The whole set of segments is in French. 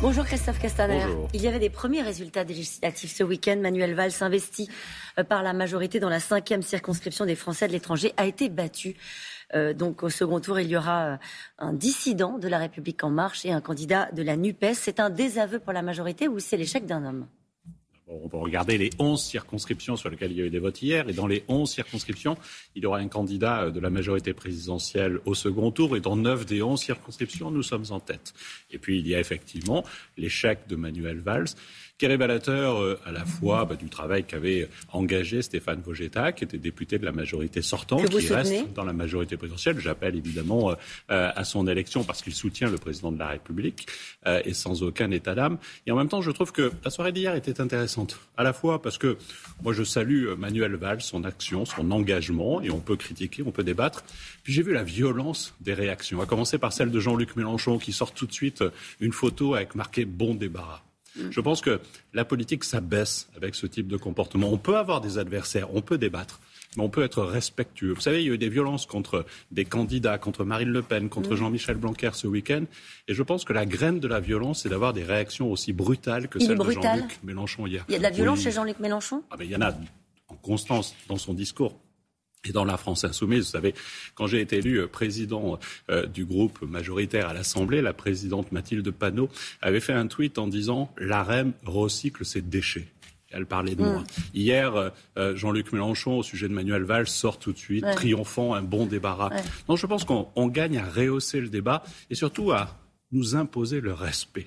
Bonjour Christophe Castaner. Il y avait des premiers résultats législatifs ce week-end. Manuel Valls, investi euh, par la majorité dans la cinquième circonscription des Français de l'étranger, a été battu. Euh, donc au second tour, il y aura euh, un dissident de la République en marche et un candidat de la NUPES. C'est un désaveu pour la majorité ou c'est l'échec d'un homme? On peut regarder les 11 circonscriptions sur lesquelles il y a eu des votes hier. Et dans les 11 circonscriptions, il y aura un candidat euh, de la majorité présidentielle au second tour. Et dans 9 des 11 circonscriptions, nous sommes en tête. Et puis, il y a effectivement l'échec de Manuel Valls qui est révélateur euh, à la fois bah, du travail qu'avait engagé Stéphane Vogetta, qui était député de la majorité sortante, qui reste dans la majorité présidentielle. J'appelle évidemment euh, euh, à son élection parce qu'il soutient le président de la République et sans aucun état d'âme. Et en même temps, je trouve que la soirée d'hier était intéressante, à la fois parce que moi je salue Manuel Valls, son action, son engagement, et on peut critiquer, on peut débattre. Puis j'ai vu la violence des réactions, à commencer par celle de Jean-Luc Mélenchon qui sort tout de suite une photo avec marqué bon débarras. Mm. Je pense que la politique s'abaisse avec ce type de comportement. On peut avoir des adversaires, on peut débattre, mais on peut être respectueux. Vous savez, il y a eu des violences contre des candidats, contre Marine Le Pen, contre mm. Jean-Michel Blanquer ce week-end. Et je pense que la graine de la violence, c'est d'avoir des réactions aussi brutales que celles de Jean-Luc Mélenchon hier. Il y a de la violence chez Jean-Luc Mélenchon? Ah, Il y en a en constance dans son discours et dans la France insoumise. Vous savez, quand j'ai été élu euh, président euh, du groupe majoritaire à l'Assemblée, la présidente Mathilde Panot avait fait un tweet en disant l'AREM recycle ses déchets. Elle parlait de moi. Mm. Hier, euh, Jean-Luc Mélenchon, au sujet de Manuel Valls, sort tout de suite, triomphant, un bon débarras. Non, je pense qu'on gagne à rehausser le débat et surtout à nous imposer le respect.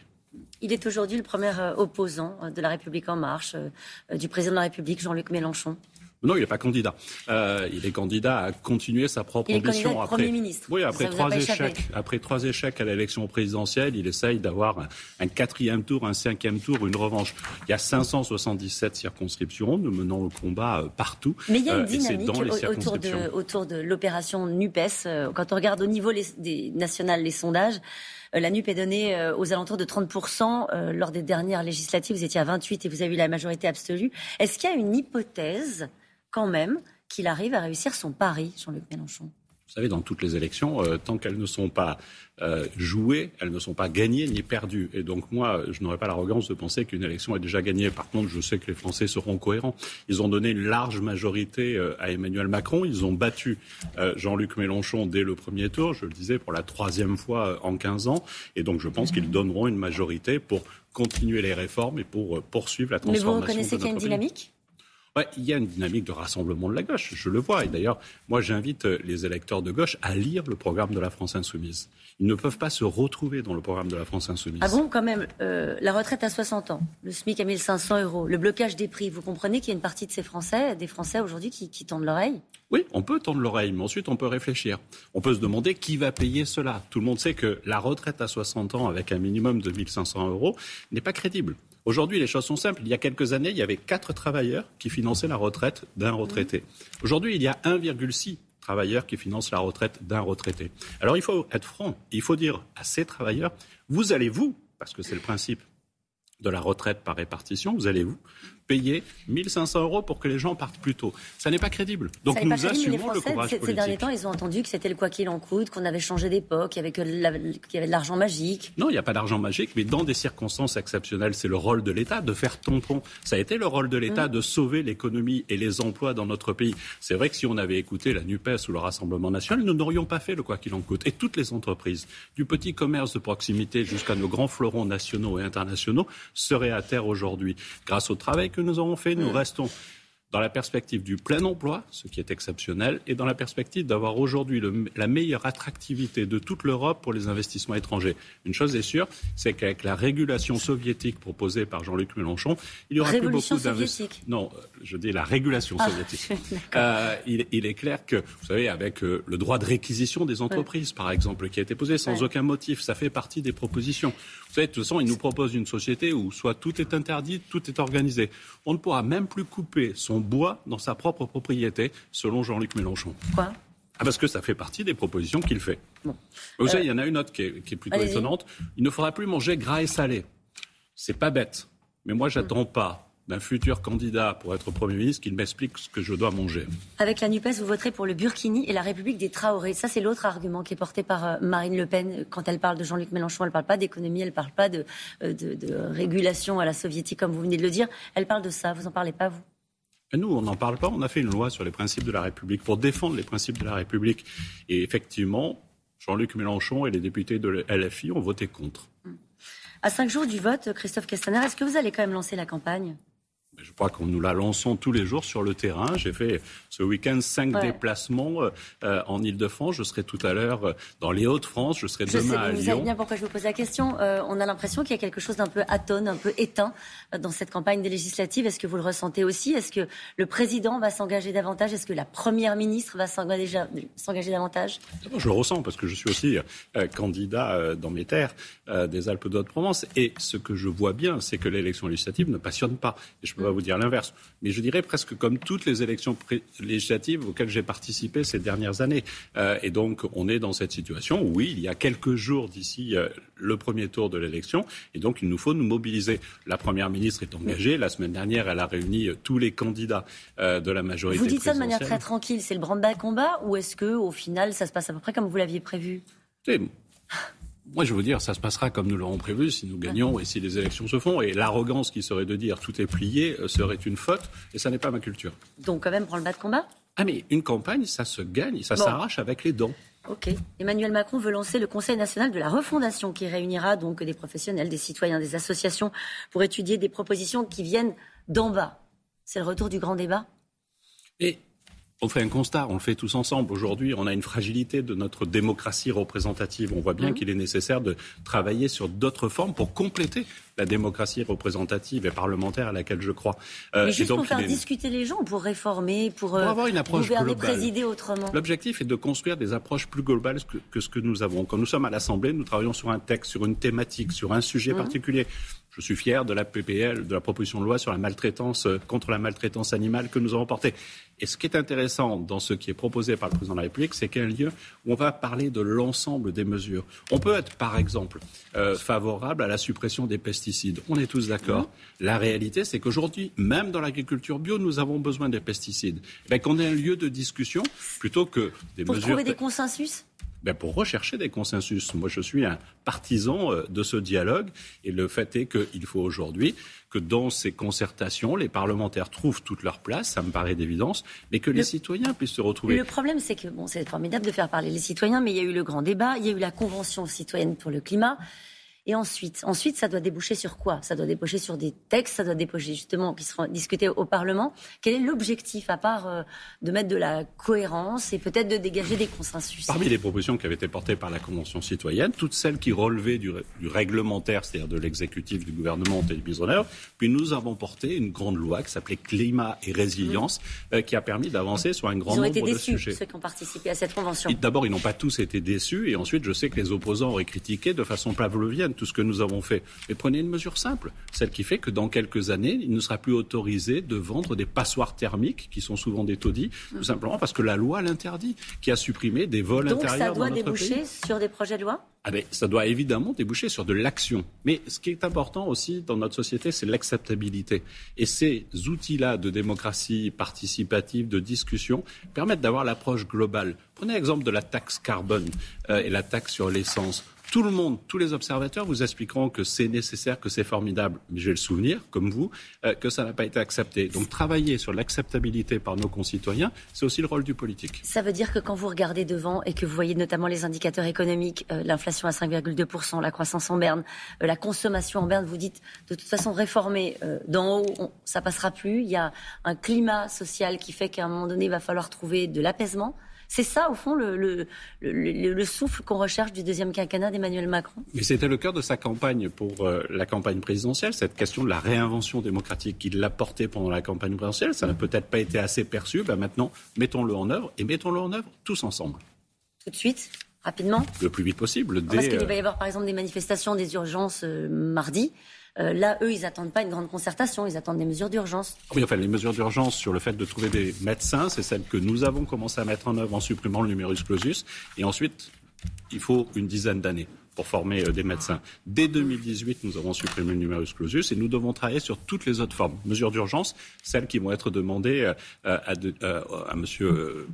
Il est aujourd'hui le premier opposant de la République en marche, du président de la République, Jean-Luc Mélenchon. Non, il n'est pas candidat. Euh, il est candidat à continuer sa propre il est ambition. Après, Premier ministre. Oui, après trois échecs, après trois échecs à l'élection présidentielle, il essaye d'avoir un, quatrième tour, un cinquième tour, une revanche. Il y a 577 circonscriptions. Nous menons le combat euh, partout. Mais il y a une euh, dynamique autour de, autour de l'opération Nupes. Quand on regarde au niveau des nationales les sondages. La NUP est donnée aux alentours de 30%. Lors des dernières législatives, vous étiez à 28 et vous avez eu la majorité absolue. Est-ce qu'il y a une hypothèse quand même qu'il arrive à réussir son pari, Jean-Luc Mélenchon vous savez, dans toutes les élections, euh, tant qu'elles ne sont pas euh, jouées, elles ne sont pas gagnées ni perdues. Et donc moi, je n'aurais pas l'arrogance de penser qu'une élection est déjà gagnée. Par contre, je sais que les Français seront cohérents. Ils ont donné une large majorité euh, à Emmanuel Macron. Ils ont battu Jean-Luc Mélenchon dès le premier tour, je le disais, pour la troisième fois en 15 ans. Et donc je pense qu'ils donneront une majorité pour continuer les réformes et pour poursuivre la transformation. Mais vous reconnaissez qu'il y a une dynamique? Il y a une dynamique de rassemblement de la gauche, je le vois. Et d'ailleurs, moi, j'invite euh, les électeurs de gauche à lire le programme de la France insoumise. Ils ne peuvent pas se retrouver dans le programme de la France insoumise. Ah bon, quand même, euh, la retraite à 60 ans, le SMIC à 1500 euros, le blocage des prix, vous comprenez qu'il y a une partie de ces Français, des Français aujourd'hui qui, qui tendent l'oreille? Oui, on peut tendre l'oreille, mais ensuite on peut réfléchir. On peut se demander qui va payer cela. Tout le monde sait que la retraite à 60 ans avec un minimum de 1500 euros n'est pas crédible. Aujourd'hui, les choses sont simples. Il y a quelques années, il y avait quatre travailleurs qui finançaient la retraite d'un retraité. Aujourd'hui, il y a 1,6 travailleurs qui financent la retraite d'un retraité. Alors il faut être franc. Il faut dire à ces travailleurs, vous allez vous, parce que c'est le principe de la retraite par répartition, vous allez vous payer 1500 euros pour que les gens partent plus tôt. Ça n'est pas crédible. Donc nous assumons le courage politique. Ces derniers temps, ils ont entendu que c'était le quoi qu'il en coûte, qu'on avait changé d'époque, qu'il y avait de l'argent magique. Non, il n'y a pas d'argent magique, mais dans des circonstances exceptionnelles, c'est le rôle de l'État de faire tampon. Ça a été le rôle de l'État mm. de sauver l'économie et les emplois dans notre pays. C'est vrai que si on avait écouté la NUPES ou le Rassemblement national, nous n'aurions pas fait le quoi qu'il en coûte. Et toutes les entreprises, du petit commerce de proximité jusqu'à nos grands fleurons nationaux et internationaux, seraient à terre aujourd'hui. Grâce au travail que nous avons fait, nous mm. restons dans la perspective du plein emploi, ce qui est exceptionnel, et dans la perspective d'avoir aujourd'hui la meilleure attractivité de toute l'Europe pour les investissements étrangers. Une chose est sûre, c'est qu'avec la régulation soviétique proposée par Jean-Luc Mélenchon, il y aura plus beaucoup d'investissements. Non, je dis la régulation ah, soviétique. Euh, il, est clair que, vous savez, avec euh, le droit de réquisition des entreprises, par exemple, qui a été posé sans aucun motif, ça fait partie des propositions. Vous savez, de toute façon, il nous propose une société où soit tout est interdit, tout est organisé. On ne pourra même plus couper son bois dans sa propre propriété, selon Jean-Luc Mélenchon. Quoi? Ah, parce que ça fait partie des propositions qu'il fait. Vous savez, il y en a une autre qui est, plutôt étonnante. Il ne faudra plus manger gras et salé. C'est pas bête. Mais moi, j'attends pas d'un futur candidat pour être Premier ministre qu'il m'explique ce que je dois manger. Avec la NUPES, vous voterez pour le Burkini et la République des Traoré. Ça, c'est l'autre argument qui est porté par euh, Marine Le Pen. Quand elle parle de Jean-Luc Mélenchon, elle ne parle pas d'économie, elle ne parle pas de, euh, de, de, régulation à la soviétique, comme vous venez de le dire. Elle parle de ça. Vous n'en parlez pas, vous? Nous, on n'en parle pas. On a fait une loi sur les principes de la République pour défendre les principes de la République. Et effectivement, Jean-Luc Mélenchon et les députés de LFI ont voté contre. À cinq jours du vote, Christophe Castaner, est-ce que vous allez quand même lancer la campagne? Je crois qu'on nous la lançons tous les jours sur le terrain. J'ai fait ce week-end cinq déplacements euh, en Ile-de-France. Je serai tout à l'heure euh, dans les Hauts-de-France. Je serai demain à Lyon. Vous savez bien pourquoi je vous pose la question. Euh, on a l'impression qu'il y a quelque chose d'un peu atone, un peu éteint dans cette campagne des législatives. Est-ce que vous le ressentez aussi? Est-ce que le président va s'engager davantage? Est-ce que la première ministre va s'engager davantage? Je le ressens parce que je suis aussi candidat dans mes terres des Alpes de Haute-Provence. Et ce que je vois bien, c'est que l'élection législative ne passionne pas. Et je peux pas vous dire l'inverse. Mais je dirais presque comme toutes les élections législatives auxquelles j'ai participé ces dernières années. Euh, et donc, on est dans cette situation où, oui, il y a quelques jours d'ici euh, le premier tour de l'élection. Et donc, il nous faut nous mobiliser. La Première ministre est engagée. La semaine dernière, elle a réuni euh, tous les candidats de la majorité Vous dites ça de manière très tranquille. C'est le branle-bas combat ou est-ce que, au final, ça se passe à peu près comme vous l'aviez prévu? Moi, je veux dire, ça se passera comme nous l'aurons prévu si nous gagnons et si les élections se font. Et l'arrogance qui serait de dire tout est plié euh, serait une faute. Et ça n'est pas ma culture. Donc, quand même, prends le bas de combat Ah, mais une campagne, ça se gagne, ça s'arrache avec les dents. Ok. Emmanuel Macron veut lancer le Conseil national de la refondation qui réunira donc des professionnels, des citoyens, des associations pour étudier des propositions qui viennent d'en bas. C'est le retour du grand débat? Et on fait un constat, on le fait tous ensemble. Aujourd'hui, on a une fragilité de notre démocratie représentative. On voit bien mmh. qu'il est nécessaire de travailler sur d'autres formes pour compléter la démocratie représentative et parlementaire à laquelle je crois. Euh, Mais juste pour faire discuter les gens, pour réformer, pour, euh, avoir une approche gouverner, présider autrement. L'objectif est de construire des approches plus globales que, ce que nous avons. Quand nous sommes à l'Assemblée, nous travaillons sur un texte, sur une thématique, sur un sujet mmh. particulier. Je suis fier de la PPL, de la proposition de loi sur la maltraitance, euh, contre la maltraitance animale que nous avons portée. Et ce qui est intéressant dans ce qui est proposé par le président de la République, c'est qu'il y a un lieu où on va parler de l'ensemble des mesures. On peut être, par exemple, euh, favorable à la suppression des pesticides. On est tous d'accord. La réalité, c'est qu'aujourd'hui, même dans l'agriculture bio, nous avons besoin des pesticides. Eh qu'on ait un lieu de discussion plutôt que des Pour mesures. Pour trouver des consensus? Ben pour rechercher des consensus. Moi, je suis un partisan euh, de ce dialogue et le fait est qu'il faut aujourd'hui que dans ces concertations, les parlementaires trouvent toute leur place, ça me paraît d'évidence, mais que les citoyens puissent se retrouver. Le problème, c'est que bon, c'est formidable de faire parler les citoyens, mais il y a eu le grand débat, il y a eu la Convention citoyenne pour le climat. Et ensuite, ensuite, ça doit déboucher sur quoi? Ça doit déboucher sur des textes, ça doit déboucher justement qui seront discutés au Parlement. Quel est l'objectif, à part euh, de mettre de la cohérence et peut-être de dégager des consensus? Parmi les propositions qui avaient été portées par la Convention citoyenne, toutes celles qui relevaient du, réglementaire, c'est-à-dire de l'exécutif, du gouvernement, ont été mises en œuvre. Puis nous avons porté une grande loi qui s'appelait Climat et résilience, mmh. euh, qui a permis d'avancer sur un grand nombre de sujets. Ils ont été déçus, ceux qui ont participé à cette convention. D'abord, ils n'ont pas tous été déçus, et ensuite, je sais que les opposants auraient critiqué de façon pavlovienne tout ce que nous avons fait. Mais prenez une mesure simple, celle qui fait que dans quelques années, il ne sera plus autorisé de vendre des passoires thermiques, qui sont souvent des taudis, tout simplement parce que la loi l'interdit, qui a supprimé des vols intérieurs Donc ça doit déboucher sur des projets de loi? Ah ben, ça doit évidemment déboucher sur de l'action. Mais ce qui est important aussi dans notre société, c'est l'acceptabilité. Et ces outils-là de démocratie participative, de discussion, permettent d'avoir l'approche globale. Prenez l'exemple de la taxe carbone euh, et la taxe sur l'essence. Tout le monde, tous les observateurs vous expliqueront que c'est nécessaire, que c'est formidable. Mais j'ai le souvenir, comme vous, euh, que ça n'a pas été accepté. Donc travailler sur l'acceptabilité par nos concitoyens, c'est aussi le rôle du politique. Ça veut dire que quand vous regardez devant et que vous voyez notamment les indicateurs économiques, euh, l'inflation à 5,2%, la croissance en berne, euh, la consommation en berne, vous dites de toute façon réformer d'en haut, on, ça passera plus. Il y a un climat social qui fait qu'à un moment donné, il va falloir trouver de l'apaisement. C'est ça, au fond, le, le, souffle qu'on recherche du deuxième quinquennat d'Emmanuel Macron. Mais c'était le cœur de sa campagne pour euh, la campagne présidentielle, cette question de la réinvention démocratique qu'il l'a portée pendant la campagne présidentielle. Ça n'a peut-être pas été assez perçu. Ben maintenant, mettons-le en œuvre et mettons-le en œuvre tous ensemble. Tout de suite Rapidement Le plus vite possible. Parce qu'il va y avoir par exemple des manifestations, des urgences euh, mardi. Euh, là, eux, ils n'attendent pas une grande concertation, ils attendent des mesures d'urgence. Oui, enfin, les mesures d'urgence sur le fait de trouver des médecins, c'est celles que nous avons commencé à mettre en œuvre en supprimant le numerus clausus. Et ensuite, il faut une dizaine d'années pour former des médecins. Dès 2018, nous avons supprimé le numerus clausus et nous devons travailler sur toutes les autres formes. Mesures d'urgence, celles qui vont être demandées à, à, monsieur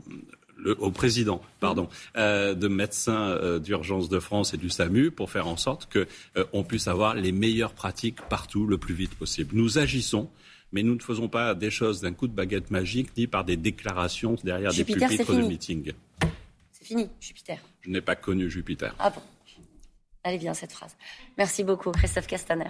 au président pardon, euh, de médecins euh, d'urgence de France et du SAMU pour faire en sorte qu'on euh, puisse avoir les meilleures pratiques partout le plus vite possible. Nous agissons. Mais nous ne faisons pas des choses d'un coup de baguette magique ni par des déclarations derrière des pupitres de meeting. C'est fini, Jupiter. Je n'ai pas connu Jupiter. Ah bon Elle est bien cette phrase. Merci beaucoup, Christophe Castaner.